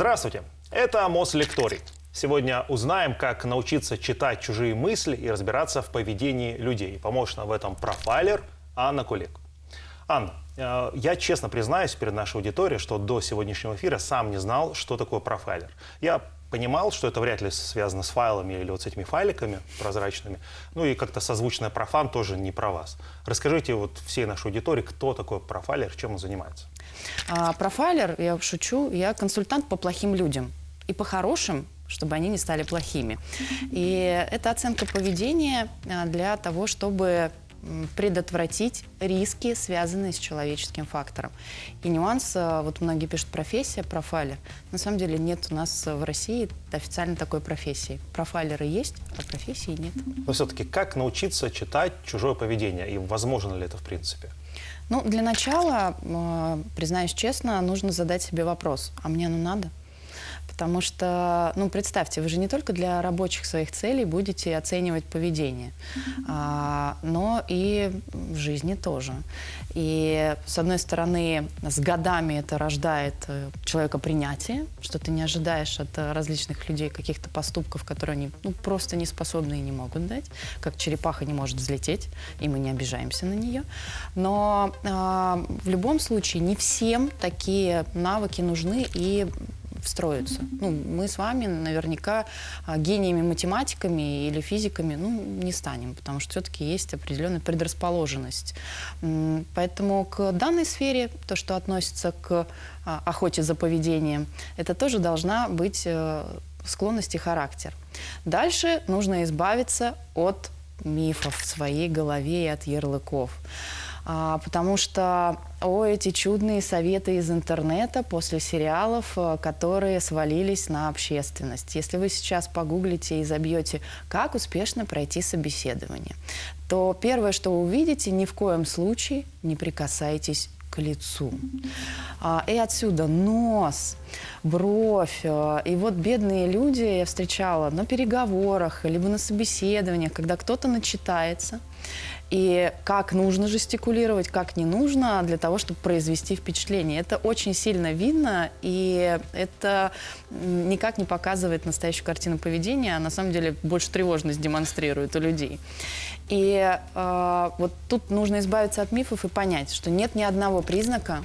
Здравствуйте! Это Мослекторий. Сегодня узнаем, как научиться читать чужие мысли и разбираться в поведении людей. Поможет нам в этом профайлер Анна Кулик. Анна, э, я честно признаюсь перед нашей аудиторией, что до сегодняшнего эфира сам не знал, что такое профайлер. Я понимал, что это вряд ли связано с файлами или вот с этими файликами прозрачными. Ну и как-то созвучное профан тоже не про вас. Расскажите вот всей нашей аудитории, кто такой профайлер, чем он занимается. А, профайлер, я шучу, я консультант по плохим людям. И по хорошим, чтобы они не стали плохими. И это оценка поведения а, для того, чтобы предотвратить риски, связанные с человеческим фактором. И нюанс, а, вот многие пишут профессия, профайлер. На самом деле нет у нас в России официально такой профессии. Профайлеры есть, а профессии нет. Но все-таки как научиться читать чужое поведение и возможно ли это в принципе? Ну, для начала, э, признаюсь честно, нужно задать себе вопрос, а мне оно надо? Потому что, ну, представьте, вы же не только для рабочих своих целей будете оценивать поведение, а, но и в жизни тоже. И, с одной стороны, с годами это рождает э, человека принятие, что ты не ожидаешь от э, различных людей каких-то поступков, которые они ну, просто не способны и не могут дать, как черепаха не может взлететь, и мы не обижаемся на нее. Но а, в любом случае не всем такие навыки нужны и встроиться. Ну, мы с вами наверняка а, гениями математиками или физиками ну, не станем, потому что все-таки есть определенная предрасположенность. Поэтому к данной сфере, то, что относится к а, охоте за поведением, это тоже должна быть э, склонность и характер. Дальше нужно избавиться от мифов в своей голове и от ярлыков. А, потому что, о, эти чудные советы из интернета после сериалов, э, которые свалились на общественность. Если вы сейчас погуглите и забьете, как успешно пройти собеседование, то первое, что вы увидите, ни в коем случае не прикасайтесь к лицу. А, и отсюда нос, бровь. э, И вот бедные люди я встречала на переговорах, либо на собеседованиях, когда кто-то начитается, и как нужно жестикулировать, как не нужно для того, чтобы произвести впечатление. Это очень сильно видно, и это никак не показывает настоящую картину поведения, а на самом деле больше тревожность демонстрирует у людей. И э, вот тут нужно избавиться от мифов и понять, что нет ни одного признака,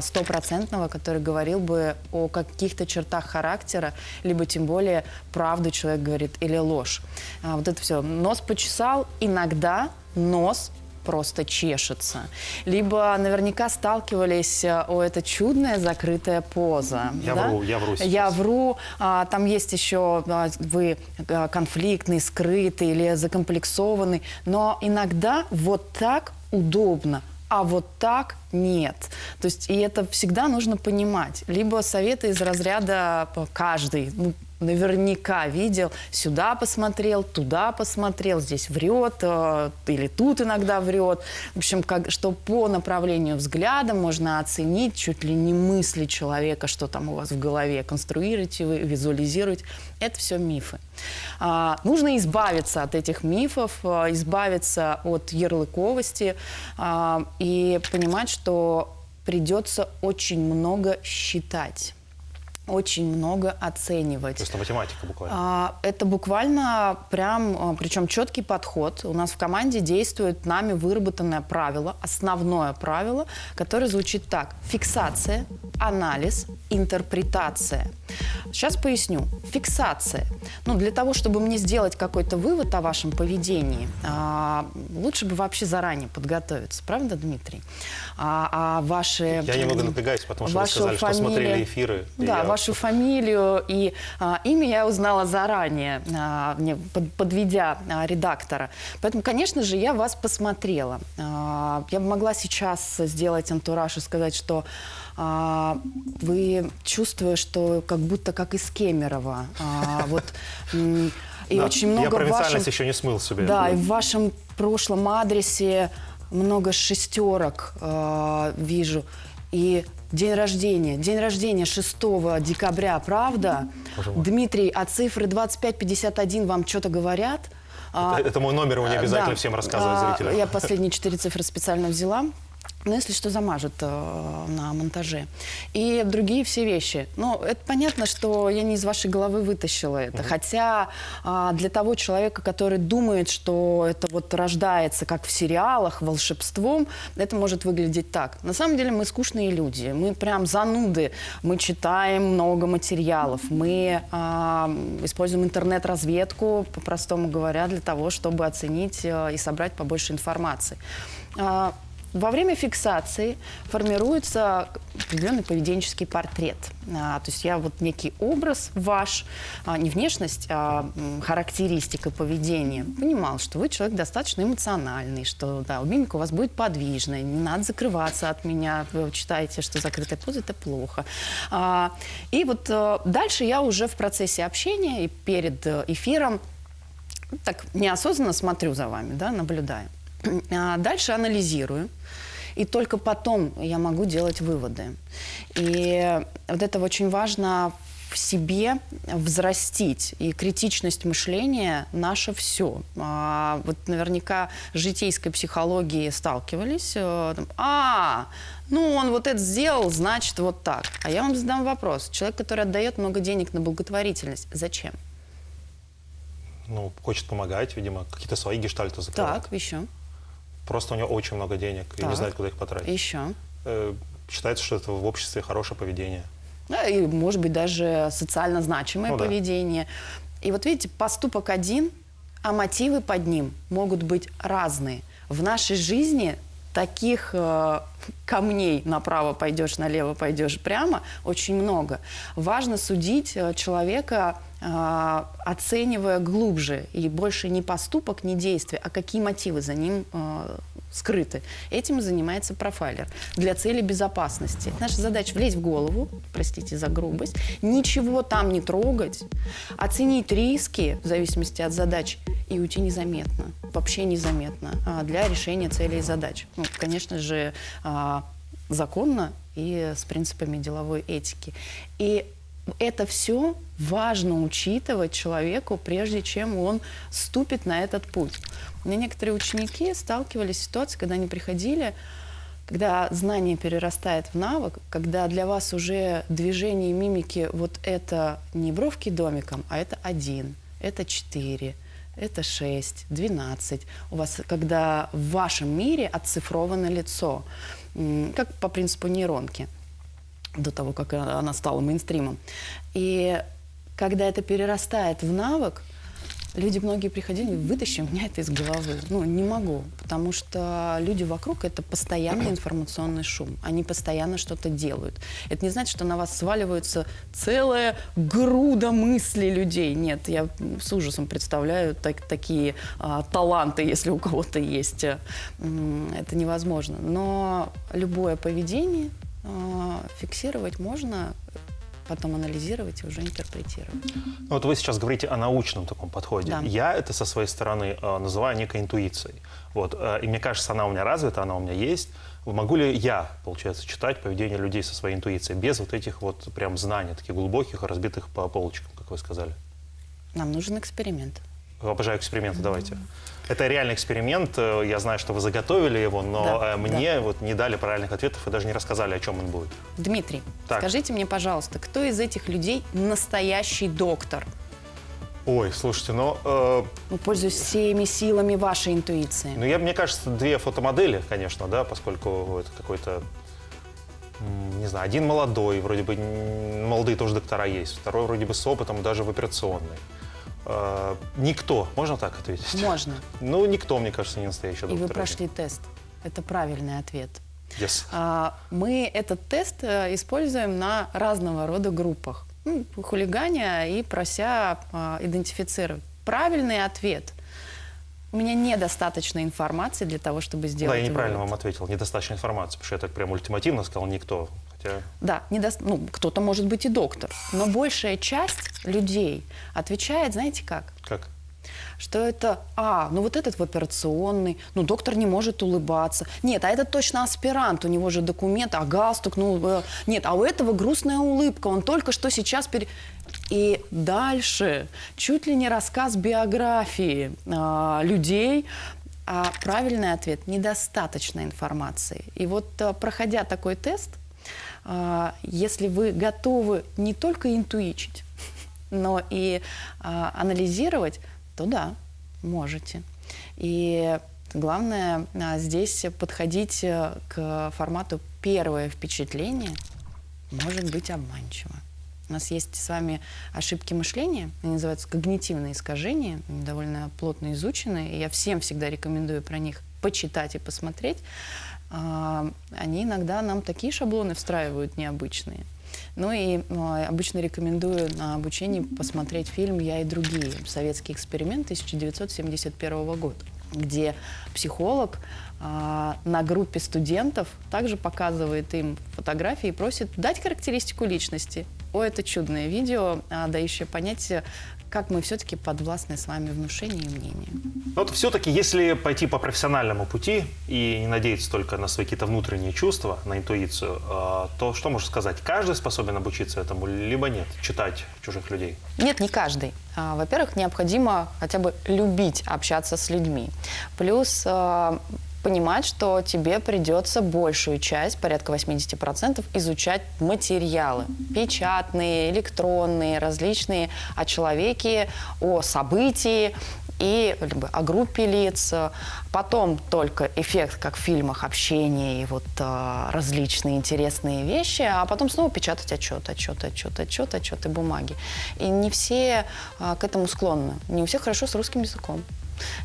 стопроцентного, который говорил бы о каких-то чертах характера, либо тем более правду человек говорит или ложь. А, Вот это все. Нос почесал, иногда нос просто чешется. Либо наверняка сталкивались, э, о, это чудная закрытая поза. Я да? вру, я вру сейчас. Я вру. А, там есть еще а, вы а, конфликтный, скрытый или закомплексованный. Но иногда вот так удобно, а вот так нет. То есть и это всегда нужно понимать. Либо советы из разряда каждый, ну, наверняка видел, сюда посмотрел, туда посмотрел, здесь врет, э, или тут иногда врет. В общем, как, что по направлению взгляда можно оценить чуть ли не мысли человека, что там у вас в голове, конструируете вы, визуализируете. Это все мифы. А, нужно избавиться от этих мифов, а, избавиться от ярлыковости а, и понимать, что придется очень много считать очень много оценивать. То есть это математика буквально. А, Это буквально прям, а, причем четкий подход. У нас в команде действует нами выработанное правило, основное правило, которое звучит так. Фиксация, анализ, интерпретация. Сейчас поясню. Фиксация. Ну, для того, чтобы мне сделать какой-то вывод о вашем поведении, а, лучше бы вообще заранее подготовиться. Правда, Дмитрий? А, а ваши... Я немного напрягаюсь, потому что вы сказали, что фамилию- смотрели эфиры. Да, я- вашу фамилию и а, имя я узнала заранее, а, мне под- подведя а, редактора. Поэтому, конечно же, я вас посмотрела. А, я бы могла сейчас сделать антураж и сказать, что а, вы чувствую, что как будто как из Кемерово. А, вот, и Да, очень Я много в провинциальность вашем... еще не смыл себе. Да, и в вашем прошлом адресе много шестерок э, вижу. И день рождения. День рождения 6 декабря, правда? Дмитрий, а цифры 2551 вам что-то говорят? А, Это, это мой номер, его не э, обязательно да. всем рассказывать А, зрителям. Я последние четыре цифры специально взяла. Но если что, замажет э, на монтаже. И другие все вещи. Ну, это понятно, что я не из вашей головы вытащила это. Хотя а, для того человека, который думает, что это вот рождается, как в сериалах, волшебством, это может выглядеть так. На самом деле мы скучные люди. Мы прям зануды. Мы читаем много материалов. Мы а, используем интернет-разведку, по-простому говоря, для того, чтобы оценить э, и собрать побольше информации. А, во время фиксации формируется определенный поведенческий портрет. А, то есть я вот некий образ ваш, а, не внешность, а характеристика поведения, понимал, что вы человек достаточно эмоциональный, что да, мимика у вас будет подвижная, не надо закрываться от меня, вы читаете, что закрытая поза – это плохо. А, и вот э, дальше я уже в процессе общения и перед э, эфиром так неосознанно смотрю за вами, да, наблюдаю. А Дальше анализирую. И только потом я могу делать выводы. И вот это очень важно в себе взрастить. И критичность мышления – наше все. А, вот наверняка с житейской психологией сталкивались. э, там, а, ну он вот это сделал, значит вот так. А я вам задам вопрос. Человек, который отдает много денег на благотворительность, зачем? Ну, хочет помогать, видимо, какие-то свои гештальты закрывать. Так, еще. Просто у него очень много денег и не Так. знает, куда их потратить. Еще. Э, Считается, что это в обществе хорошее поведение. Да, и, может быть, даже социально значимое Ну да. поведение. И вот видите, поступок один, а мотивы под ним могут быть разные. В нашей жизни таких э, камней направо пойдешь, налево пойдешь прямо очень много. Важно судить э, человека, э, оценивая глубже. И больше не поступок, не действие, а какие мотивы за ним э, скрыты. Этим занимается профайлер для цели безопасности. Наша задача влезть в голову, простите за грубость, ничего там не трогать, оценить риски в зависимости от задач и уйти незаметно, вообще незаметно а, для решения целей и задач. Ну, конечно же, а, законно и с принципами деловой этики. И это все важно учитывать человеку, прежде чем он ступит на этот путь. У меня некоторые ученики сталкивались с ситуацией, когда они приходили, когда знание перерастает в навык, когда для вас уже движение и мимики вот это не бровки домиком, а это один, это четыре, это 6, 12. У вас, когда в вашем мире отцифровано лицо, как по принципу нейронки до того, как она стала мейнстримом. И когда это перерастает в навык, люди многие приходили, вытащи у меня это из головы. Ну, не могу, потому что люди вокруг – это постоянный информационный шум. Они постоянно что-то делают. Это не значит, что на вас сваливается целая груда мыслей людей. Нет, я с ужасом представляю так- такие а, таланты, если у кого-то есть. Это невозможно. Но любое поведение фиксировать можно, потом анализировать и уже интерпретировать. Ну, Вот вы сейчас говорите о научном таком подходе. Да. Я это со своей стороны э, называю некой интуицией. Вот, э, и мне кажется, она у меня развита, она у меня есть. Могу ли я, получается, читать поведение людей со своей интуицией без вот этих вот прям знаний, таких глубоких, разбитых по полочкам, как вы сказали? Нам нужен эксперимент. Обожаю эксперименты, давайте. Это реальный эксперимент. э, Я знаю, что вы заготовили его, но Да, э, мне вот не дали правильных ответов и даже не рассказали, о чем он будет. Дмитрий, Так. скажите мне, пожалуйста, кто из этих людей настоящий доктор? Ой, слушайте, ну, э, Ну, пользуясь всеми силами вашей интуиции. Ну, я, мне кажется, две фотомодели, конечно, да, поскольку это какой-то, не знаю, один молодой, вроде бы молодые тоже доктора есть, второй вроде бы с опытом даже в операционной. Э, никто, можно так ответить? Можно. Ну, никто, мне кажется, не настоящий И доктор. вы прошли тест. Это правильный ответ. Yes. А, Мы этот тест э, используем на разного рода группах. Ну, хулиганя и прося а, идентифицировать. Правильный ответ. У меня недостаточно информации для того, чтобы сделать Да, я неправильно вывод. вам ответил. Недостаточно информации, потому что я так прям ультимативно сказал никто. Хотя Да, недо- ну, кто-то может быть и доктор. Но большая часть людей отвечает, знаете как? как? Что это, а, ну вот этот в операционный, ну доктор не может улыбаться. Нет, а этот точно аспирант, у него же документ, а галстук, ну, э, нет, а у этого грустная улыбка, он только что сейчас пере... И дальше чуть ли не рассказ биографии а, людей, А правильный ответ – недостаточно информации. И вот э, проходя такой тест, э, если вы готовы не только интуичить, но и э, анализировать, то да, можете. И главное а, здесь подходить э, к формату первое впечатление может быть обманчиво. У нас есть с вами ошибки мышления, они называются когнитивные искажения, довольно плотно изучены, и я всем всегда рекомендую про них почитать и посмотреть. А, Они иногда нам такие шаблоны встраивают необычные. Ну и а, обычно рекомендую на обучении посмотреть фильм «Я и другие. Советский эксперимент» 1971 года где психолог а, на группе студентов также показывает им фотографии и просит дать характеристику личности. О, это чудное видео, а, дающее понять, как мы все-таки подвластны с вами внушению и мнению. Но вот все-таки, если пойти по профессиональному пути и не надеяться только на свои какие-то внутренние чувства, на интуицию, э, то что можно сказать? Каждый способен обучиться этому, либо нет? Читать чужих людей? Нет, не каждый. А, Во-первых, необходимо хотя бы любить общаться с людьми. Плюс а, понимать, что тебе придется большую часть, порядка 80%, изучать материалы. Печатные, электронные, различные о человеке, о событии и либо о группе лиц. Потом только эффект, как в фильмах, общения и вот а, различные интересные вещи, а потом снова печатать отчет, отчет, отчет, отчет, отчеты, бумаги. И не все а, к этому склонны. Не у всех хорошо с русским языком.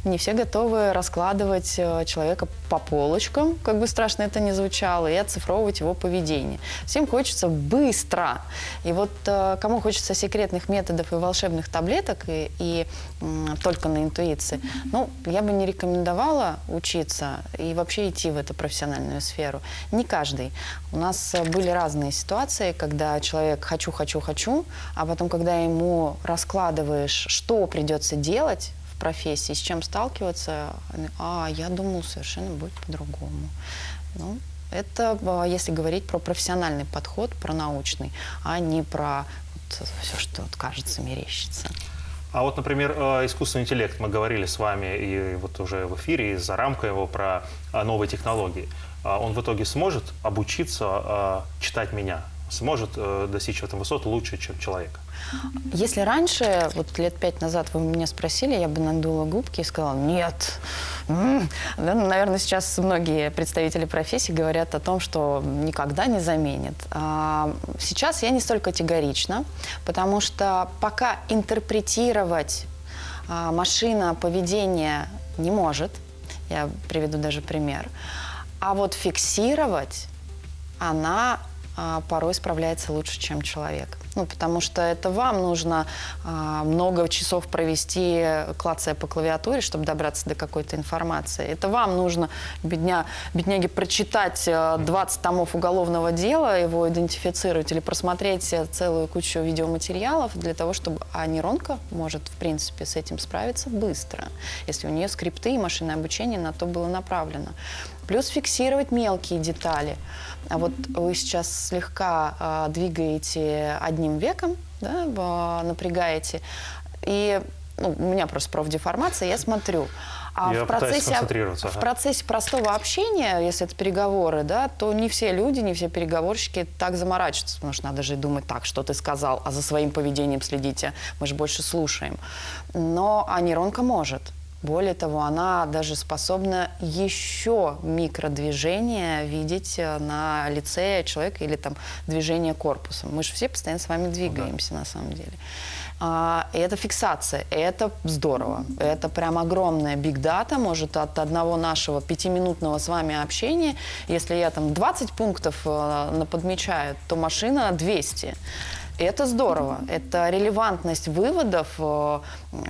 Не все готовы раскладывать э, человека по полочкам, как бы страшно это ни звучало, и оцифровывать его поведение. Всем хочется быстро. И вот э, кому хочется секретных методов и волшебных таблеток, и, и только на интуиции, ну, я бы не рекомендовала учиться и вообще идти в эту профессиональную сферу. Не каждый. У нас э, были разные ситуации, когда человек «хочу, хочу, хочу», а потом, когда ему раскладываешь, что придется делать, профессии, с чем сталкиваться, а я думал совершенно будет по-другому. Ну, это а, если говорить про профессиональный подход, про научный, а не про вот все, что вот кажется, мерещится. А вот, например, э, искусственный интеллект. Мы говорили с вами и вот уже в эфире, и за рамкой его про э, новые технологии. А Он в итоге сможет обучиться читать меня? Сможет э, достичь в этом высот лучше, чем человек? Если раньше, вот лет пять назад вы меня спросили, я бы надула губки и сказала «нет». Да, ну, наверное, сейчас многие представители профессии говорят о том, что никогда не заменит. А, Сейчас я не столь категорична, потому что пока интерпретировать а, машина поведение не может, я приведу даже пример, а вот фиксировать она а, порой справляется лучше, чем человек. Ну, потому что это вам нужно а, много часов провести, клацая по клавиатуре, чтобы добраться до какой-то информации. Это вам нужно, бедня, бедняге, прочитать э, 20 томов уголовного дела, его идентифицировать или просмотреть э, целую кучу видеоматериалов для того, чтобы... А нейронка может, в принципе, с этим справиться быстро, если у нее скрипты и машинное обучение на то было направлено. Плюс фиксировать мелкие детали. А вот вы сейчас слегка а, двигаете одним веком, да, а, напрягаете, и ну, у меня просто профдеформация, я смотрю. А Я в процессе, в процессе простого общения, если это переговоры, да, то не все люди, не все переговорщики так заморачиваются, потому что надо же думать так, что ты сказал, а за своим поведением следите, мы же больше слушаем. Но а нейронка может. Более того, она даже способна еще микродвижения видеть э, на лице человека или там движение корпусом. Мы же все постоянно с вами двигаемся на самом деле. А, и это фиксация, это здорово. Это прям огромная биг дата, может от одного нашего пятиминутного с вами общения, если я там 20 пунктов э, наподмечаю, то машина 200. Это здорово. Это релевантность выводов, э,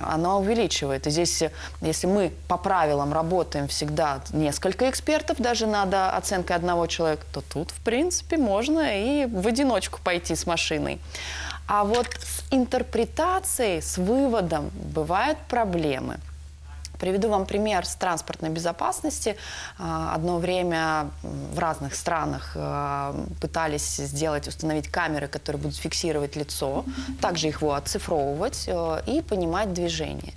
она увеличивает. И здесь, если мы по правилам работаем всегда несколько экспертов, даже над оценкой одного человека, то тут, в принципе, можно и в одиночку пойти с машиной. А вот с интерпретацией, с выводом бывают проблемы. Приведу вам пример с транспортной безопасности. А, Одно время в разных странах а, пытались сделать, установить камеры, которые будут фиксировать лицо, также его оцифровывать э, и понимать движение.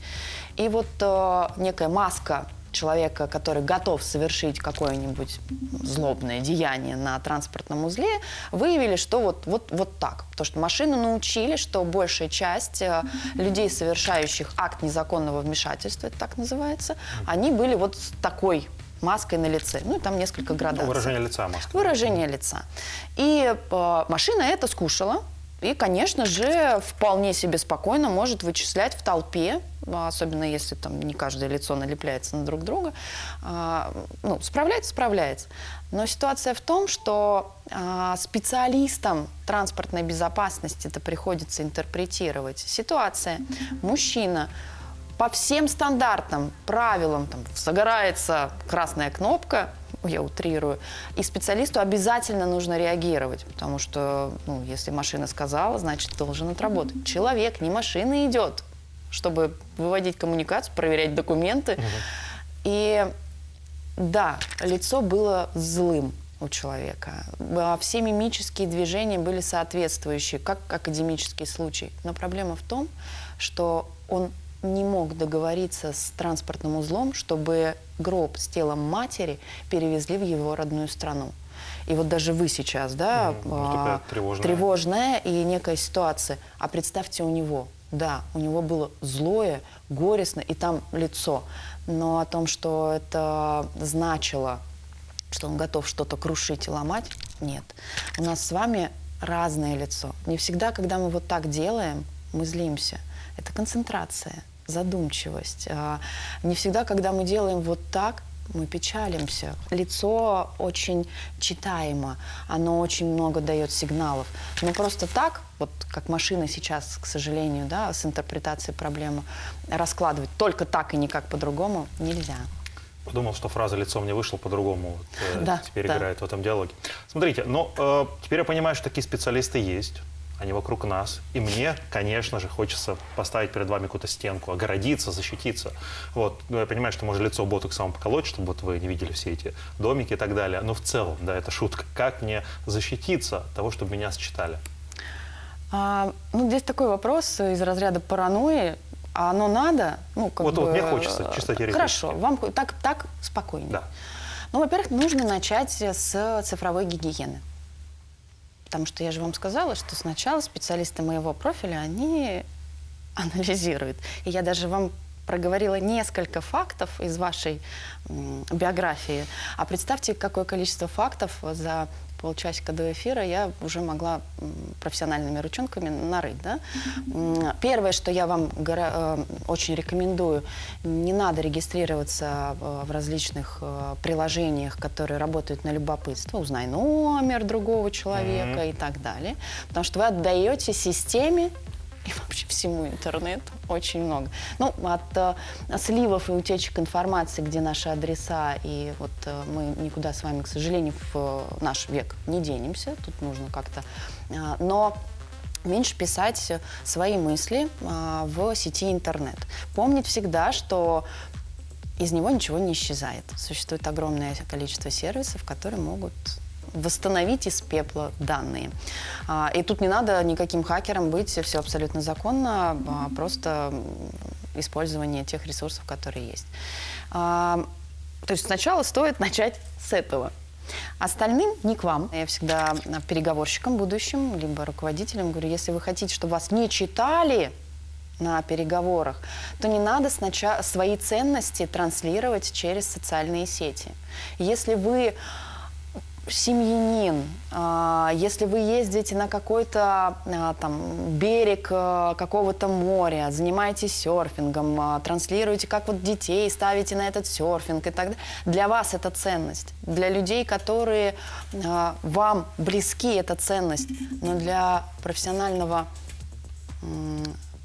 И вот э, некая маска человека, который готов совершить какое-нибудь злобное деяние на транспортном узле, выявили, что вот, вот, вот так. Потому что машину научили, что большая часть э, людей, совершающих акт незаконного вмешательства, это так называется, они были вот с такой маской на лице. Ну, и там несколько градаций. выражение лица маска. Выражение лица. И э, машина это скушала. И, конечно же, вполне себе спокойно может вычислять в толпе, особенно если там не каждое лицо налепляется на друг друга. А, ну, справляется, справляется. Но ситуация в том, что а, специалистам транспортной безопасности это приходится интерпретировать. Ситуация. Мужчина по всем стандартам, правилам, там, загорается красная кнопка, я утрирую, и специалисту обязательно нужно реагировать, потому что, ну, если машина сказала, значит, должен отработать. Человек, не машина идет, чтобы выводить коммуникацию, проверять документы. И да, лицо было злым у человека. Все мимические движения были соответствующие, как академический случай. Но проблема в том, что он не мог договориться с транспортным узлом, чтобы гроб с телом матери перевезли в его родную страну. И вот даже вы сейчас, да, Ну, а, тревожная. тревожная и некая ситуация. А представьте у него, да, у него было злое, горестно, и там лицо. Но о том, что это значило, что он готов что-то крушить и ломать, нет. У нас с вами разное лицо. Не всегда, когда мы вот так делаем, мы злимся. Это концентрация, задумчивость. А, Не всегда, когда мы делаем вот так, мы печалимся. Лицо очень читаемо, оно очень много дает сигналов. Но просто так, вот как машина сейчас, к сожалению, да, с интерпретацией проблемы, раскладывать только так и никак по-другому нельзя. Подумал, что фраза «лицом не вышел по-другому» вот, э, Да, теперь да. играет в этом диалоге. Смотрите, ну, э, теперь я понимаю, что такие специалисты есть. Они вокруг нас. И мне, конечно же, хочется поставить перед вами какую-то стенку, огородиться, защититься. Вот. Ну, я понимаю, что можно лицо ботоксом поколоть, чтобы вот вы не видели все эти домики и так далее. Но в целом, да, это шутка. Как мне защититься от того, чтобы меня считали? А, ну, здесь такой вопрос из разряда паранойи. А оно надо? Ну, как Вот- вот бы, мне хочется, э, чисто теоретически. Хорошо, вам так, так спокойнее. Да. Ну, во-первых, нужно начать с цифровой гигиены. Потому что я же вам сказала, что сначала специалисты моего профиля, они анализируют. И я даже вам проговорила несколько фактов из вашей биографии. А представьте, какое количество фактов за полчасика до эфира я уже могла профессиональными ручонками нарыть. Да? Первое, что я вам э, очень рекомендую, не надо регистрироваться э, в различных э, приложениях, которые работают на любопытство. Узнай номер другого человека и так далее. Потому что вы отдаете системе и вообще всему интернету очень много. Ну, от э, сливов и утечек информации, где наши адреса, и вот э, мы никуда с вами, к сожалению, в э, наш век не денемся, тут нужно как-то... э, но меньше писать свои мысли э, в сети интернет. Помнить всегда, что из него ничего не исчезает. Существует огромное количество сервисов, которые могут восстановить из пепла данные. А, И тут не надо никаким хакером быть, все абсолютно законно, а, просто использование тех ресурсов, которые есть. А, То есть сначала стоит начать с этого. Остальным не к вам. Я всегда переговорщикам будущим, либо руководителям говорю, если вы хотите, чтобы вас не читали, на переговорах, то не надо сначала свои ценности транслировать через социальные сети. Если вы семьянин, а, если вы ездите на какой-то а, там берег а, какого-то моря, занимаетесь серфингом, транслируете, как вот детей ставите на этот серфинг и так далее, для вас это ценность. Для людей, которые вам близки, это ценность, но для профессионального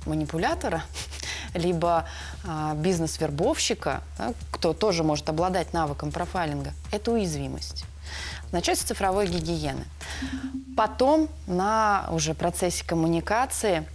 манипулятора, либо бизнес-вербовщика, кто тоже может обладать навыком профайлинга, это уязвимость. Начать с цифровой гигиены. Потом на уже процессе коммуникации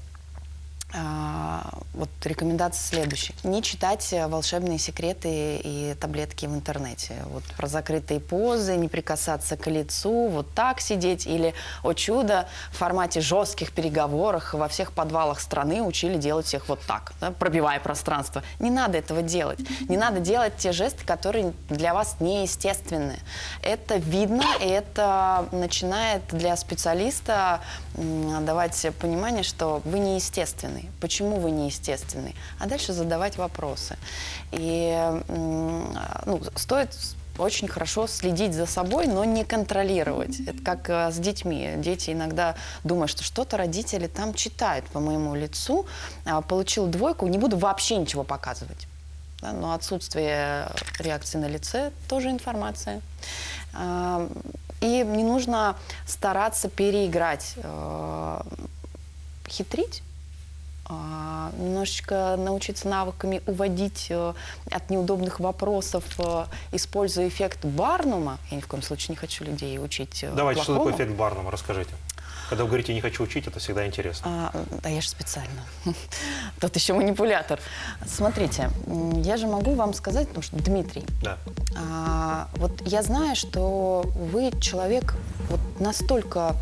вот рекомендация следующая. не читать э, волшебные секреты и таблетки в интернете. Вот про закрытые позы, не прикасаться к лицу, вот так сидеть. Или, о чудо, в формате жестких переговоров во всех подвалах страны учили делать всех вот так, да, пробивая пространство. Не надо этого делать. Не надо делать те жесты, которые для вас неестественны. Это видно, и это начинает для специалиста давать понимание, что вы неестественный. Почему вы неестественный? А дальше задавать вопросы. И ну, стоит очень хорошо следить за собой, но не контролировать. Это как э, с детьми. Дети иногда думают, что что-то родители там читают по моему лицу. А, Получил двойку, не буду вообще ничего показывать. Но отсутствие реакции на лице тоже информация. А, И не нужно стараться переиграть. э, Хитрить немножечко научиться навыками уводить э, от неудобных вопросов, э, используя эффект Барнума. Я ни в коем случае не хочу людей учить э, Давайте, что плохому. такое эффект Барнума, расскажите. Когда вы говорите «не хочу учить», это всегда интересно. А, да я же специально. Тут еще манипулятор. Смотрите, я же могу вам сказать, потому что Дмитрий, Да. а, вот я знаю, что вы человек вот настолько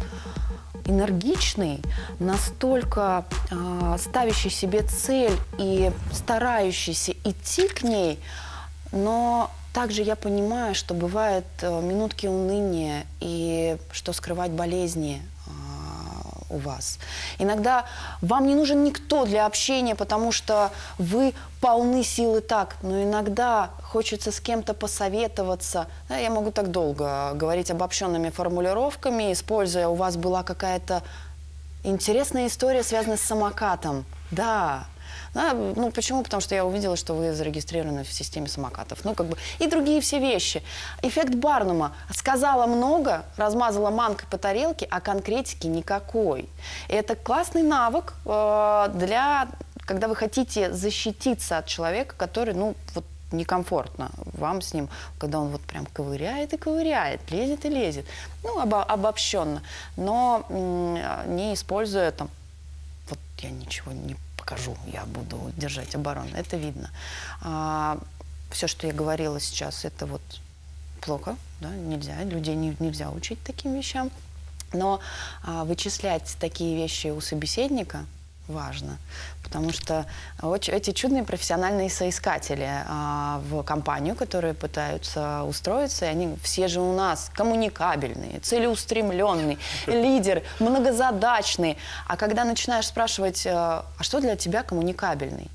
энергичный, настолько а, ставящий себе цель и старающийся идти к ней, но также я понимаю, что бывают э, минутки уныния и что скрывать болезни а, у вас. Иногда вам не нужен никто для общения, потому что вы полны сил и так, но иногда хочется с кем-то посоветоваться. Да, я могу так долго говорить обобщенными формулировками, используя, у вас была какая-то интересная история, связанная с самокатом. Да. Да, ну почему? Потому что я увидела, что вы зарегистрированы в системе самокатов. Ну, как бы, и другие все вещи. Эффект Барнума. Сказала много, размазала манкой по тарелке, а конкретики никакой. И это классный навык э, для, когда вы хотите защититься от человека, который, ну, вот некомфортно вам с ним, когда он вот прям ковыряет и ковыряет, лезет и лезет. Ну, обо- обобщенно. Но не используя там вот я ничего не покажу, я буду держать оборону. Это видно. все, что я говорила сейчас, это вот плохо, да, нельзя, людей не- нельзя учить таким вещам. Но а, вычислять такие вещи у собеседника важно, потому что эти чудные профессиональные соискатели а, в компанию, которые пытаются устроиться, и они все же у нас коммуникабельные, целеустремленные, лидеры, многозадачные. А когда начинаешь спрашивать, э, а что для тебя коммуникабельный?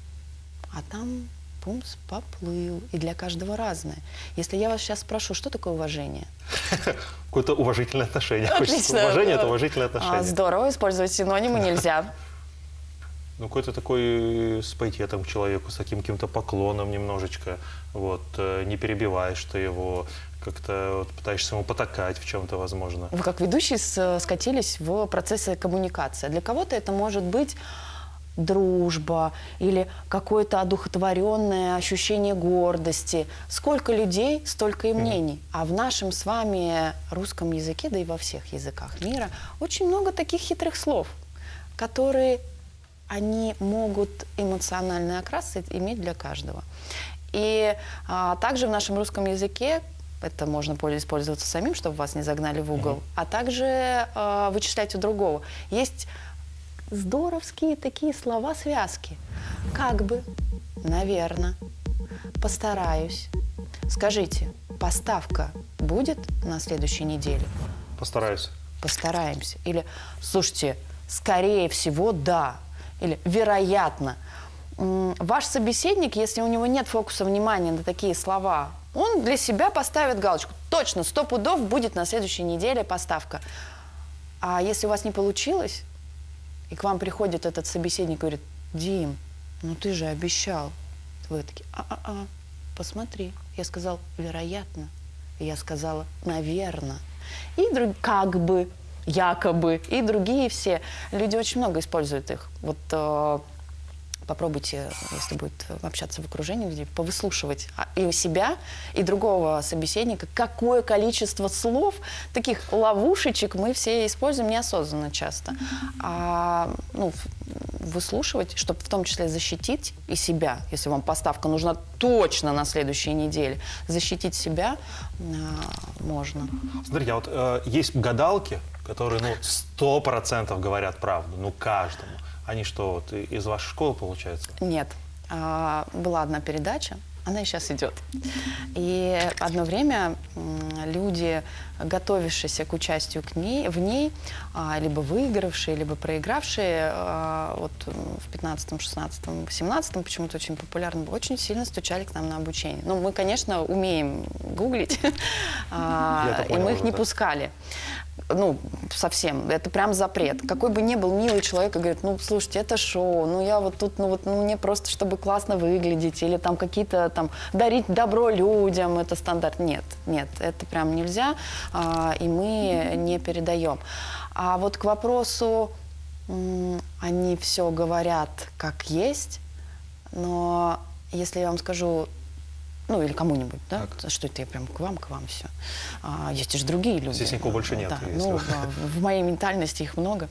А там пумс поплыл, и для каждого разное. Если я вас сейчас спрошу, что такое уважение? Какое-то уважительное отношение. Хочется Уважение – это уважительное А, отношение. здорово, использовать синонимы нельзя. Ну, какой-то такой с паэтетом к человеку, с таким каким-то поклоном немножечко. Вот, э, не перебиваешь ты его, как-то вот пытаешься ему потакать в чем-то, возможно. Вы как ведущий с- скатились в процессы коммуникации. Для кого-то это может быть дружба или какое-то одухотворенное ощущение гордости. Сколько людей, столько и мнений. А в нашем с вами русском языке, да и во всех языках мира, очень много таких хитрых слов, которые они могут эмоциональный окрас иметь для каждого. И а, также в нашем русском языке это можно использоваться самим, чтобы вас не загнали в угол, а также а, вычислять у другого. Есть здоровские такие слова-связки. Как бы, наверное, постараюсь. Скажите, поставка будет на следующей неделе? Постараюсь. Постараемся. Или, слушайте, скорее всего, да. Или, вероятно. Ваш собеседник, если у него нет фокуса внимания на такие слова, он для себя поставит галочку. Точно, сто пудов будет на следующей неделе поставка. А если у вас не получилось, и к вам приходит этот собеседник и говорит, Дим, ну ты же обещал. Вы такие, а-а-а, посмотри. Я сказал, вероятно. Я сказала, наверное. И друг, как бы, якобы, и другие все. Люди очень много используют их. Вот э, попробуйте, если будет общаться в окружении, где повыслушивать а, и у себя, и другого собеседника, какое количество слов, таких ловушечек мы все используем неосознанно часто. А, ну, выслушивать, чтобы в том числе защитить и себя, если вам поставка нужна точно на следующей неделе, защитить себя а, можно. Смотрите, а вот э, есть гадалки, которые, ну, сто процентов говорят правду, ну, каждому. Они что, вот из вашей школы, получается? Нет. А, была одна передача, она и сейчас идет. И одно время люди, готовившиеся к участию к ней, в ней, а, либо выигравшие, либо проигравшие, а, вот в 15, 16, 17 почему-то очень популярно, было, очень сильно стучали к нам на обучение. Ну, мы, конечно, умеем гуглить, а, и мы их не пускали. Ну, совсем. Это прям запрет. Какой бы ни был милый человек, и говорит, ну, слушайте, это шоу, ну, я вот тут, ну, вот, ну, мне просто, чтобы классно выглядеть, или там какие-то там, дарить добро людям, это стандарт. Нет, нет, это прям нельзя, а, и мы не передаем. А вот к вопросу, они все говорят как есть, но если я вам скажу, ну или кому-нибудь, да, что это я прям к вам, к вам все. А, есть же другие люди. Здесь никого больше нет, Да, ну, а, в моей ментальности их много.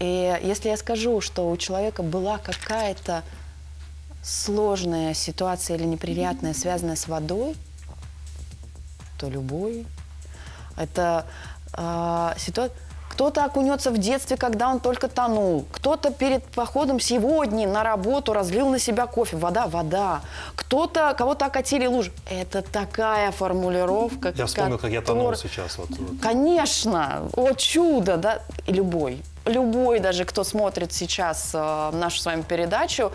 И если я скажу, что у человека была какая-то сложная ситуация или неприятная, связанная с водой, то любой. Это ситуация... Кто-то окунется в детстве, когда он только тонул. Кто-то перед походом сегодня на работу разлил на себя кофе. Вода, вода. Кто-то, кого-то окатили луж. Это такая формулировка, Я вспомнил, как я тонул сейчас. Вот, вот. Конечно, о чудо, да, и любой, любой даже, кто смотрит сейчас э, нашу с вами передачу,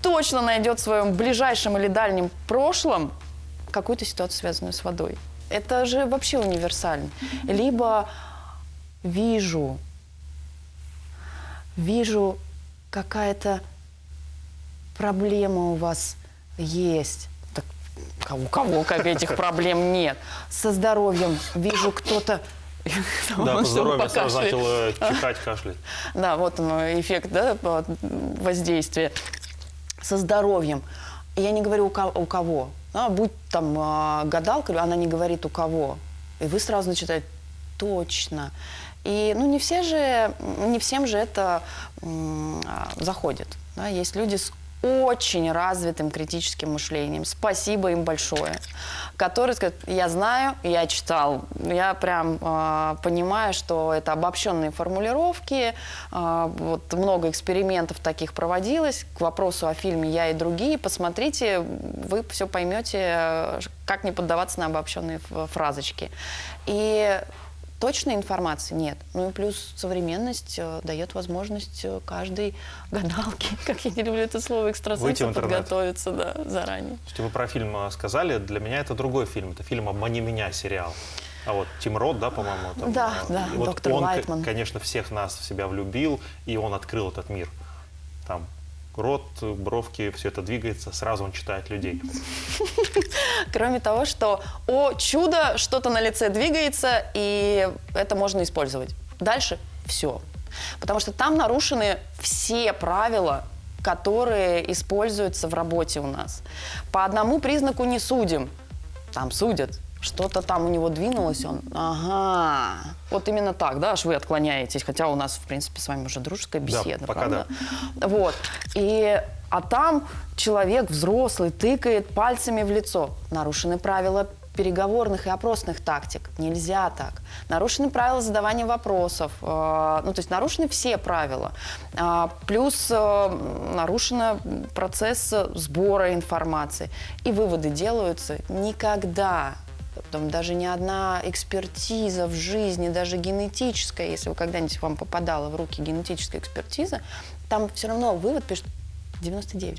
точно найдет в своем ближайшем или дальнем прошлом какую-то ситуацию, связанную с водой. Это же вообще универсально. Либо вижу, вижу какая-то проблема у вас есть. Так у кого как этих проблем нет? Со здоровьем вижу кто-то... Да, по здоровью сразу начал э, чихать, кашлять. Да, вот он э, эффект да, воздействия со здоровьем. Я не говорю у кого. А, будь там а, гадалка, она не говорит у кого. И вы сразу начинаете точно. И ну не все же, не всем же это а, заходит. да. Есть люди с очень развитым критическим мышлением. Спасибо им большое. Которые скажут, я знаю, я читал, я прям а, понимаю, что это обобщенные формулировки, а, вот много экспериментов таких проводилось. К вопросу о фильме «Я и другие» посмотрите, вы все поймете, э, как не поддаваться на обобщенные фразочки. И точной информации нет. Ну и плюс современность э, дает возможность э, каждой гадалке, как я не люблю это слово, Выйти в экстрасенсу интернет. подготовиться да, заранее. Что вы про фильм э, сказали, для меня это другой фильм. Это фильм «Обмани меня» сериал. А вот Тим Рот, да, по-моему? там, Да, э, да, и вот доктор он, к- Лайтман. конечно, всех нас в себя влюбил, и он открыл этот мир. Там рот, бровки, все это двигается, сразу он читает людей. Кроме того, что, о чудо, что-то на лице двигается, и это можно использовать. Дальше все. Потому что там нарушены все правила, которые используются в работе у нас. По одному признаку не судим. Там судят. Что-то там у него двинулось, он, ага. Вот именно так, да, аж вы отклоняетесь, хотя у нас, в принципе, с вами уже дружеская Да, беседа, пока правда? Вот. И, а там человек взрослый тыкает пальцами в лицо. Нарушены правила переговорных и опросных тактик. Нельзя так. Нарушены правила задавания вопросов. Э, Ну, то есть нарушены все правила. А, Плюс э, нарушен процесс сбора информации. И выводы делаются никогда Потом даже ни одна экспертиза в жизни, даже генетическая, если вы когда-нибудь вам попадала в руки генетическая экспертиза, там все равно вывод пишет 99%.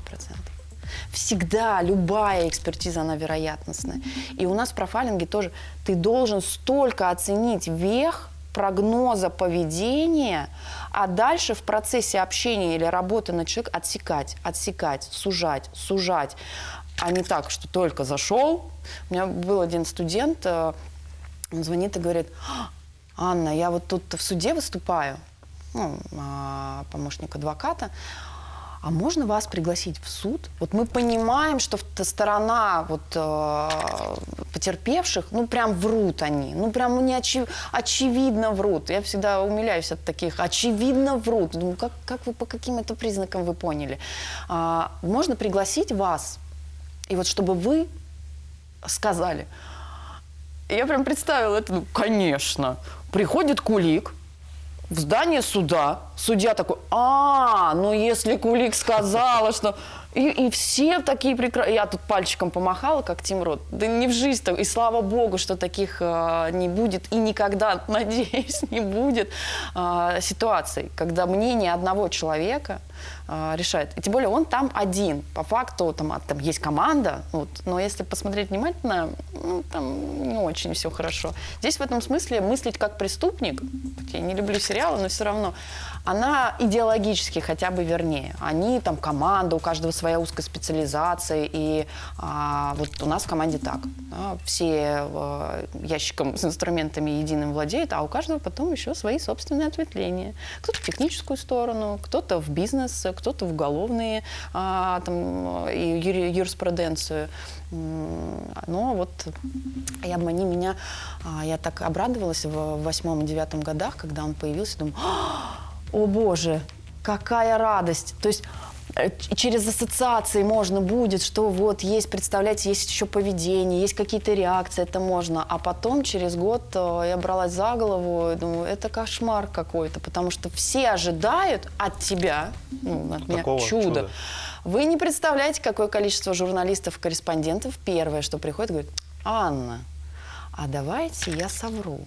Всегда любая экспертиза, она вероятностная. И у нас в профайлинге тоже ты должен столько оценить вех прогноза поведения, а дальше в процессе общения или работы над человеком отсекать, отсекать, сужать, сужать. А не так, что только зашел. У меня был один студент, э, он звонит и говорит, «А, Анна, я вот тут в суде выступаю, ну, а, помощник адвоката, а можно вас пригласить в суд? Вот мы понимаем, что сторона вот, э, потерпевших, ну прям врут они, ну прям не очи- очевидно врут. Я всегда умиляюсь от таких, очевидно врут. Думаю, как, как вы, по каким это признакам вы поняли? А, можно пригласить вас, и вот чтобы вы сказали, я прям представила это, ну, конечно. Приходит Кулик в здание суда, судья такой, а, ну если Кулик сказала, что... И, и все такие прекрасные... Я тут пальчиком помахала, как Тим Рот. Да не в жизнь-то. И слава богу, что таких э, не будет. И никогда, надеюсь, не будет э, ситуаций, когда мнение одного человека э, решает. И тем более он там один. По факту там, а, там есть команда, вот, но если посмотреть внимательно, ну, там не очень все хорошо. Здесь в этом смысле мыслить как преступник, я не люблю сериалы, но все равно, она идеологически хотя бы вернее. Они там команда, у каждого своя узкая специализация, и а, вот у нас в команде так. да, все э, ящиком с инструментами единым владеют, а у каждого потом еще свои собственные ответвления. Кто-то в техническую сторону, кто-то в бизнес, кто-то в уголовные а, там, юри- юриспруденцию. Но вот и обмани меня, а, я так обрадовалась в восьмом-девятом годах, когда он появился, думаю, «А, о боже, какая радость! То есть через ассоциации можно будет, что вот есть, представляете, есть еще поведение, есть какие-то реакции, это можно. А потом через год э, я бралась за голову и думаю, это кошмар какой-то, потому что все ожидают от тебя, ну, от меня Такого чуда. чуда. Вы не представляете, какое количество журналистов, корреспондентов первое, что приходит, говорит, Анна, а давайте я совру.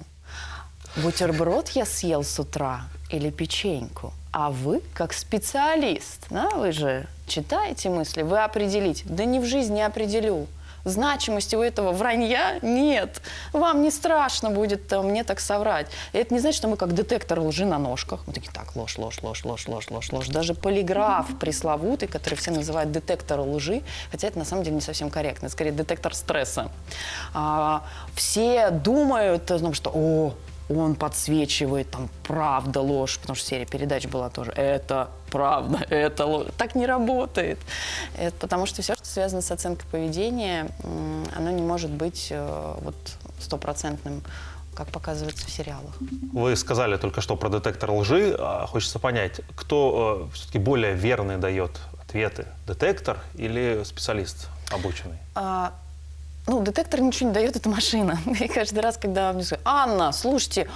Бутерброд я съел с утра или печеньку, а вы как специалист, да, вы же читаете мысли, вы определите. Да ни в жизни не определю. Значимости у этого вранья нет. Вам не страшно будет э, мне так соврать. И это не значит, что мы как детектор лжи на ножках. Мы такие, так, ложь, ложь, ложь, ложь, ложь, ложь, ложь. Даже полиграф пресловутый, который все называют детектор лжи, хотя это на самом деле не совсем корректно, скорее детектор стресса. А, все думают, о том, что, о, он подсвечивает, там, правда, ложь, потому что серия передач была тоже, это правда, это ложь. Так не работает. Это потому что все, что связано с оценкой поведения, оно не может быть э, вот стопроцентным, как показывается в сериалах. Вы сказали только что про детектор лжи. А Хочется понять, кто все-таки более верный дает ответы? Детектор или специалист обученный? А, ну, детектор ничего не дает, это машина. И каждый раз, когда мне говорят, Анна, слушайте,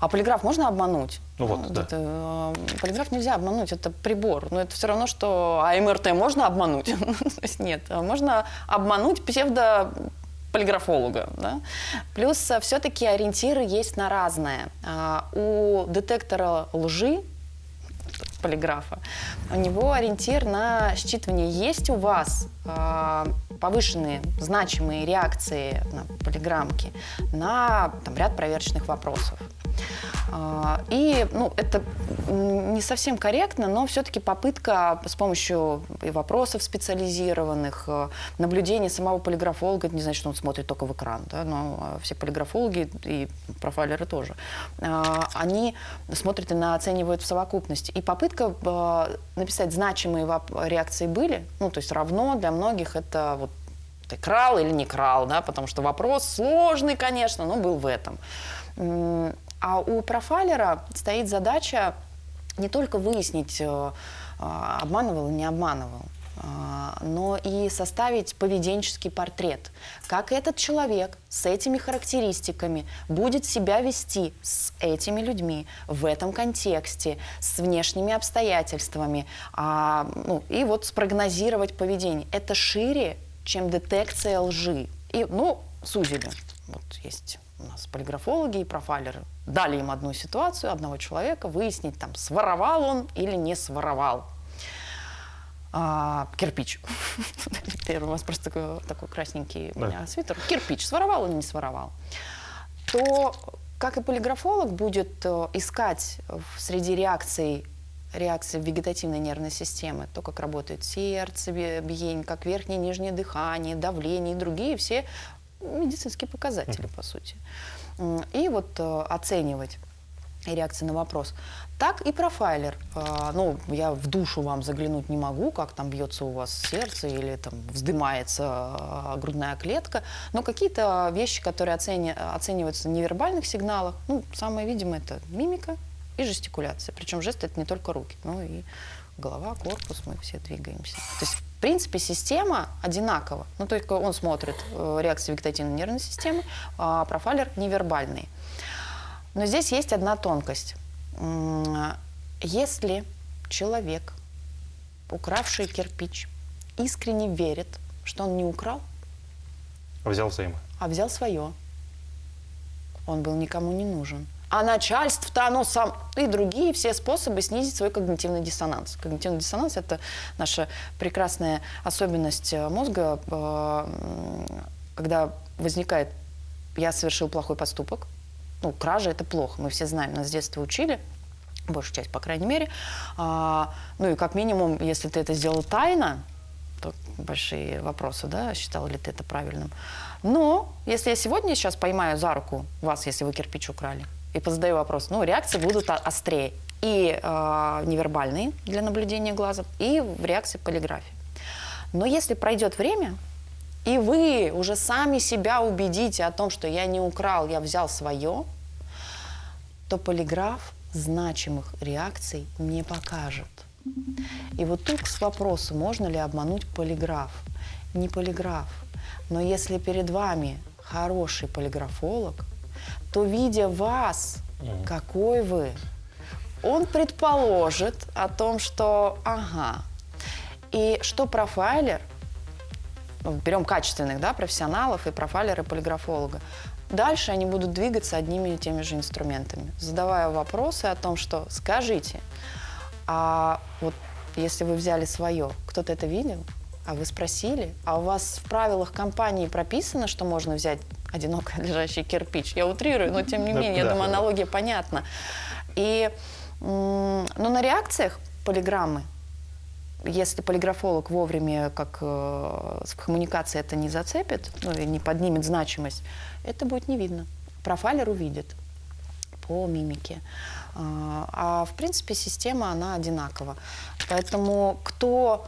а полиграф можно обмануть? Ну вот, да. это, э, полиграф нельзя обмануть, это прибор. Но это все равно, что а МРТ можно обмануть? То есть нет, а можно обмануть псевдо полиграфолога. Да? Плюс все-таки ориентиры есть на разное. А, У детектора лжи полиграфа. У него ориентир на считывание. Есть у вас э, повышенные значимые реакции на полиграммке на там, ряд проверочных вопросов. А, И ну, это не совсем корректно, но все-таки попытка с помощью и вопросов специализированных, э, наблюдения самого полиграфолога, это не значит, что он смотрит только в экран, да, но э, все полиграфологи и профайлеры тоже, а, они смотрят и на, оценивают в совокупности. И попытка э, написать значимые реакции были, ну, то есть равно для многих это вот ты крал или не крал, да, потому что вопрос сложный, конечно, но был в этом. А у профайлера стоит задача не только выяснить, э, а, обманывал или не обманывал, а, но и составить поведенческий портрет. Как этот человек с этими характеристиками будет себя вести с этими людьми в этом контексте, с внешними обстоятельствами, а, ну, и вот спрогнозировать поведение. Это шире, чем детекция лжи. И, ну, судили. Вот есть у нас полиграфологи и профайлеры. Дали им одну ситуацию, одного человека, выяснить, там, своровал он или не своровал. А, кирпич. Теперь у вас просто такой, такой красненький Да. свитер. Кирпич. Своровал или не своровал? То, как и полиграфолог будет э, искать среди реакций реакции вегетативной нервной системы, то, как работает сердце, би- биение, как верхнее и нижнее дыхание, давление и другие все медицинские показатели, по сути. И вот э, оценивать и реакции на вопрос, так и профайлер. А, Ну, я в душу вам заглянуть не могу, как там бьется у вас сердце или там вздымается а, грудная клетка, но какие-то вещи, которые оцени- оцениваются в невербальных сигналах, ну, самое видимое это мимика и жестикуляция. Причем жесты это не только руки, но и голова, корпус, мы все двигаемся. То есть, принципе, система одинакова. Ну, только он смотрит э, реакции вегетативной нервной системы, а профайлер невербальный. Но здесь есть одна тонкость. Если человек, укравший кирпич, искренне верит, что он не украл, Взял взаймы. а взял свое, он был никому не нужен. А начальство-то оно сам... И другие все способы снизить свой когнитивный диссонанс. Когнитивный диссонанс – это наша прекрасная особенность э, мозга, э, когда возникает «я совершил плохой поступок», ну, кража – это плохо, мы все знаем, нас с детства учили, большую часть, по крайней мере. А, ну и как минимум, если ты это сделал тайно, то большие вопросы, да, считал ли ты это правильным. Но если я сегодня сейчас поймаю за руку вас, если вы кирпич украли, и позадаю вопрос, ну, реакции будут острее. И э, невербальные для наблюдения глазом, и в реакции полиграфии. Но если пройдет время, и вы уже сами себя убедите о том, что я не украл, я взял свое, то полиграф значимых реакций не покажет. И вот тут к вопросу, можно ли обмануть полиграф. Не полиграф, но если перед вами хороший полиграфолог, то видя вас, какой вы, он предположит о том, что ага. И что профайлер, ну, берем качественных да, профессионалов и профайлера, и полиграфолога, дальше они будут двигаться одними и теми же инструментами, задавая вопросы о том, что скажите, а вот если вы взяли свое, кто-то это видел, а вы спросили, а у вас в правилах компании прописано, что можно взять одиноко лежащий кирпич? Я утрирую, но тем не менее, я думаю, аналогия понятна. И м, ну, на реакциях полиграммы, если полиграфолог вовремя, как э, с коммуникацией это не зацепит, ну, и не поднимет значимость, это будет не видно. Профайлер увидит по мимике. А, А в принципе система, она одинакова. Поэтому кто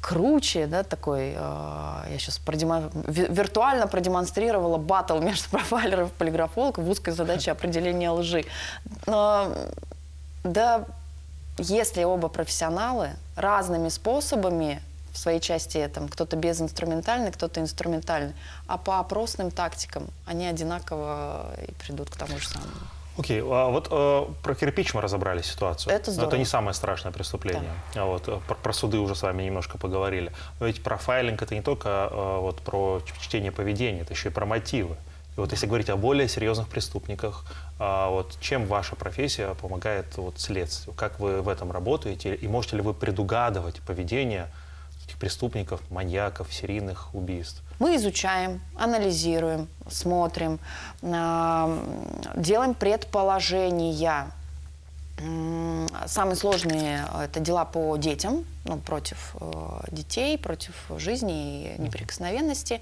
круче, да, такой, э, я сейчас виртуально продемонстрировала батл между профайлером и полиграфологом в узкой задаче определения лжи. Но, да, если оба профессионалы разными способами в своей части там кто-то безинструментальный, кто-то инструментальный, а по опросным тактикам они одинаково и придут к тому же самому. Окей, а вот э, про кирпич мы разобрали ситуацию. Это Но здорово. это не самое страшное преступление. А вот э, про, про суды уже с вами немножко поговорили. Но ведь профайлинг это не только э, вот про чтение поведения, это еще и про мотивы. И вот если говорить о более серьезных преступниках, а, вот чем ваша профессия помогает вот следствию? Как вы в этом работаете? И можете ли вы предугадывать поведение этих преступников, маньяков, серийных убийств? Мы изучаем, анализируем, смотрим, делаем предположения. Самые сложные э, это дела по детям, ну, против э, детей, против жизни и неприкосновенности.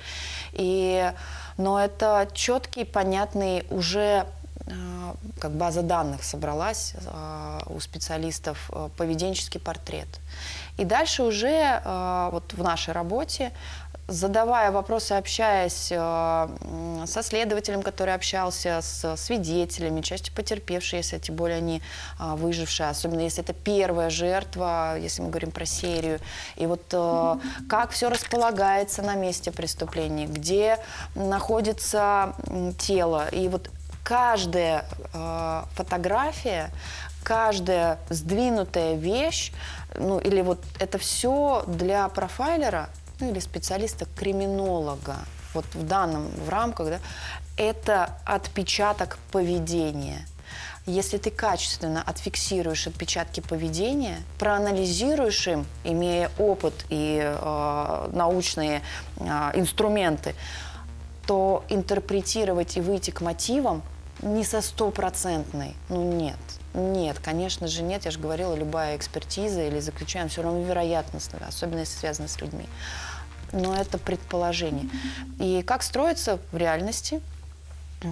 И, но это четкий, понятный уже э, как база данных собралась у специалистов поведенческий портрет. И дальше уже вот в нашей работе задавая вопросы, общаясь э, со следователем, который общался с свидетелями, частью потерпевшие, если тем более они а, выжившие, особенно если это первая жертва, если мы говорим про серию. И вот э, как все располагается на месте преступления, где находится тело. И вот каждая э, фотография, каждая сдвинутая вещь, ну или вот это все для профайлера, ну или специалиста-криминолога, вот в данном, в рамках, да, это отпечаток поведения. Если ты качественно отфиксируешь отпечатки поведения, проанализируешь им, имея опыт и э, научные э, инструменты, то интерпретировать и выйти к мотивам не со стопроцентной, ну нет. Нет, конечно же нет. Я же говорила, любая экспертиза или заключаем все равно вероятностно, особенно если связано с людьми. Но это предположение. И как строится в реальности?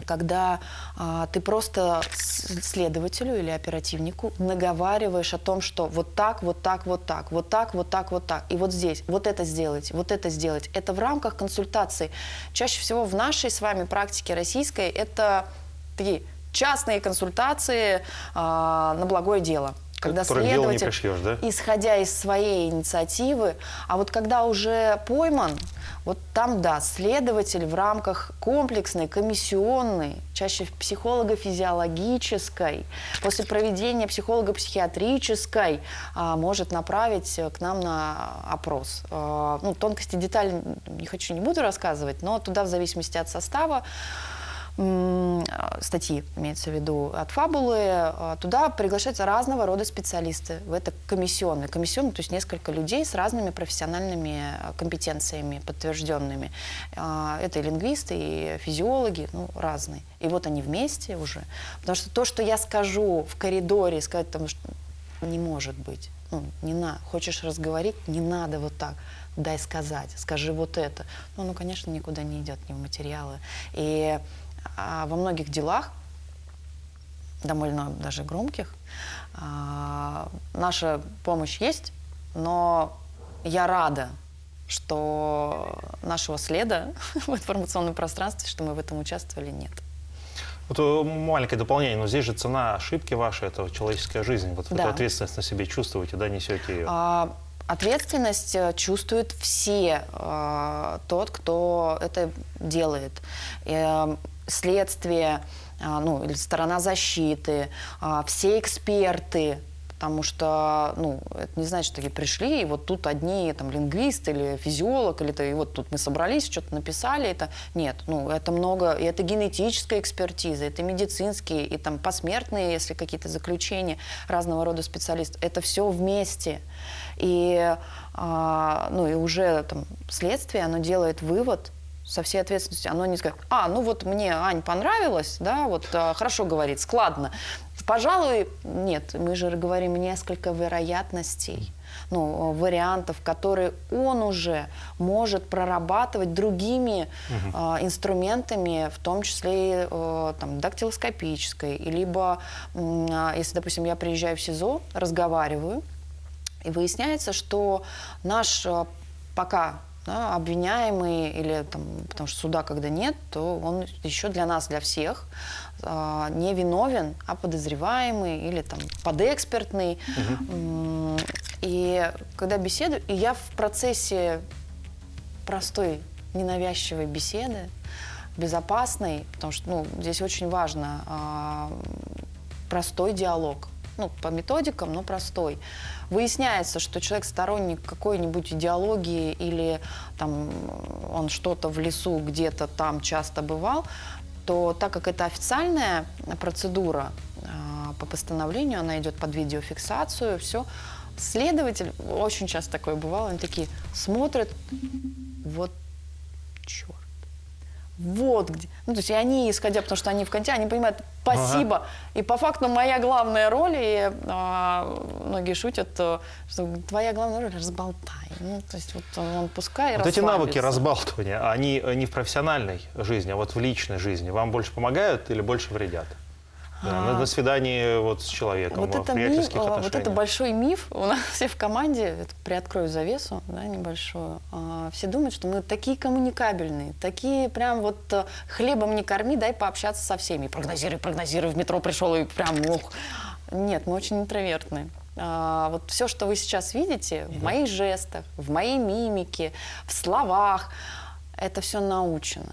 когда а, ты просто следователю или оперативнику наговариваешь о том, что вот так, вот так, вот так, вот так, вот так, вот так, и вот здесь, вот это сделать, вот это сделать. Это в рамках консультации. Чаще всего в нашей с вами практике российской это такие частные консультации а, на благое дело. Когда следователь, пришьешь, да? исходя из своей инициативы, а вот когда уже пойман, вот там, да, следователь в рамках комплексной, комиссионной, чаще психолого-физиологической, после проведения психолого-психиатрической, а, может направить э, к нам на опрос. А, Ну, тонкости деталей не хочу, не буду рассказывать, но туда в зависимости от состава статьи, имеется в виду, от фабулы, а, туда приглашаются разного рода специалисты. Это комиссионные. Комиссионные, то есть несколько людей с разными профессиональными а, компетенциями подтвержденными. Это и лингвисты, и физиологи, ну, разные. И вот они вместе уже. Потому что то, что я скажу в коридоре, сказать там, что не может быть. Ну, не на. Хочешь разговорить, не надо вот так. Дай сказать, скажи вот это. Ну, ну, конечно, никуда не идет, ни в материалы. И а, во многих делах, довольно даже громких, а, наша помощь есть, но я рада, что нашего следа в информационном пространстве, что мы в этом участвовали, нет. Вот э, маленькое дополнение, но здесь же цена ошибки вашей, это человеческая жизнь. Вот вы Да. эту ответственность на себе чувствуете, да, несете ее. А, Ответственность э, чувствуют все, э, тот, кто это делает. Э, Следствие, а, ну, или сторона защиты, а, все эксперты, потому что, ну, это не значит, что такие пришли, и вот тут одни там лингвист или физиолог, или то, и вот тут мы собрались, что-то написали, это нет, ну, это много, и это генетическая экспертиза, это медицинские, и там посмертные, если какие-то заключения разного рода специалистов, это все вместе. И, а, ну, и уже там следствие, оно делает вывод, со всей ответственностью, оно не скажет, а, ну вот мне Ань понравилось, да, вот а, хорошо говорит, складно. Пожалуй, нет, мы же говорим несколько вероятностей, ну, вариантов, которые он уже может прорабатывать другими а, инструментами, в том числе э, там, дактилоскопической, либо, а, если, допустим, я приезжаю в СИЗО, разговариваю, и выясняется, что наш э, пока да, обвиняемый или там, потому что суда, когда нет, то он еще для нас, для всех э, не виновен, а подозреваемый или там подэкспертный. М, И когда беседую, и я в процессе простой, ненавязчивой беседы, безопасной, потому что ну, здесь очень важно а, простой диалог. Ну, по методикам, но простой. Выясняется, что человек сторонник какой-нибудь идеологии или там он что-то в лесу где-то там часто бывал, то так как это официальная процедура а, по постановлению, она идет под видеофиксацию, все, следователь, очень часто такое бывало, они такие смотрят, вот черт. Вот где. Ну, то есть и они, исходя, потому что они в конте, они понимают, спасибо. И по факту моя главная роль, и а, многие шутят, э, что твоя главная роль разболтай. Ну, то есть вот он пускай Вот эти навыки разбалтывания, они э, не в профессиональной жизни, а вот в личной жизни. Вам больше помогают или больше вредят? Да, на, на свидании вот с человеком, Вот это, миф, а, вот это большой миф. У нас все в команде, приоткрою завесу, да, небольшую. а, Все думают, что мы такие коммуникабельные, такие прям вот э, хлебом не корми, дай пообщаться со всеми. Прогнозируй, прогнозируй, в метро пришел и прям ох. Нет, мы очень интровертные. А, Вот все, что вы сейчас видите в моих жестах, в моей мимике, в словах, это все научено.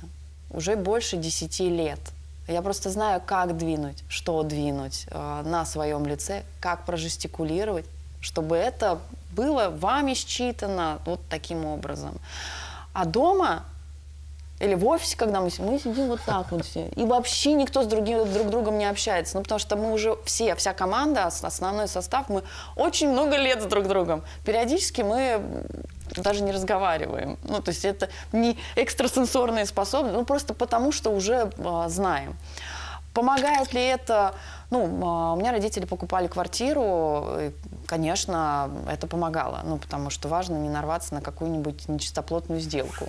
Уже больше 10 лет. Я просто знаю, как двинуть, что двинуть э, на своем лице, как прожестикулировать, чтобы это было вами считано вот таким образом. А дома или в офисе, когда мы сидим, мы сидим вот так вот все. И вообще никто с другим, друг другом не общается. Ну, потому что мы уже все, вся команда, ос- основной состав, мы очень много лет с друг другом. Периодически мы даже не разговариваем. Ну, то есть это не экстрасенсорные способности, ну, просто потому что уже а, знаем. Помогает ли это? Ну, а, у меня родители покупали квартиру, и конечно, это помогало, ну, потому что важно не нарваться на какую-нибудь нечистоплотную сделку.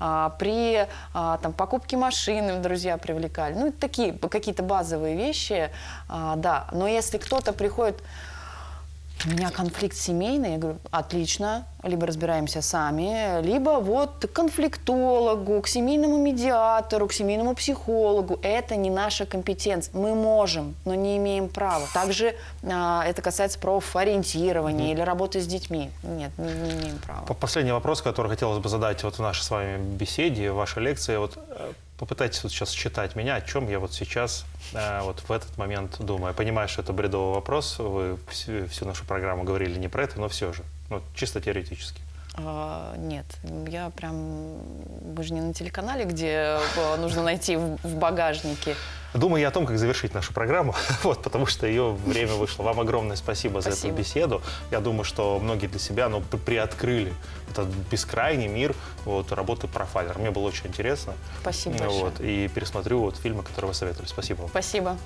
А, при а, там, покупке машины друзья привлекали, ну, такие какие-то базовые вещи, а, да. Но если кто-то приходит, у меня конфликт семейный, я говорю, отлично, либо разбираемся сами, либо вот к конфликтологу, к семейному медиатору, к семейному психологу. Это не наша компетенция. Мы можем, но не имеем права. Также а, это касается профориентирования или работы с детьми. Нет, не, не имеем права. По- Последний вопрос, который хотелось бы задать вот в нашей с вами беседе, в вашей лекции. Вот э, попытайтесь вот сейчас считать меня, о чем я вот сейчас э, вот в этот момент думаю. Я понимаю, что это бредовый вопрос, вы всю, всю нашу программу говорили не про это, но все же, ну, чисто теоретически. А, нет, я прям... Мы же не на телеканале, где э, нужно найти в, в багажнике. Думаю я о том, как завершить нашу программу, вот, потому что ее время вышло. Вам огромное спасибо, за Спасибо. эту беседу. Я думаю, что многие для себя ну, при- приоткрыли этот бескрайний мир вот, работы профайлера. Мне было очень интересно. Спасибо Ну, большое. Вот, и пересмотрю вот фильмы, которые вы советовали. Спасибо вам. Спасибо.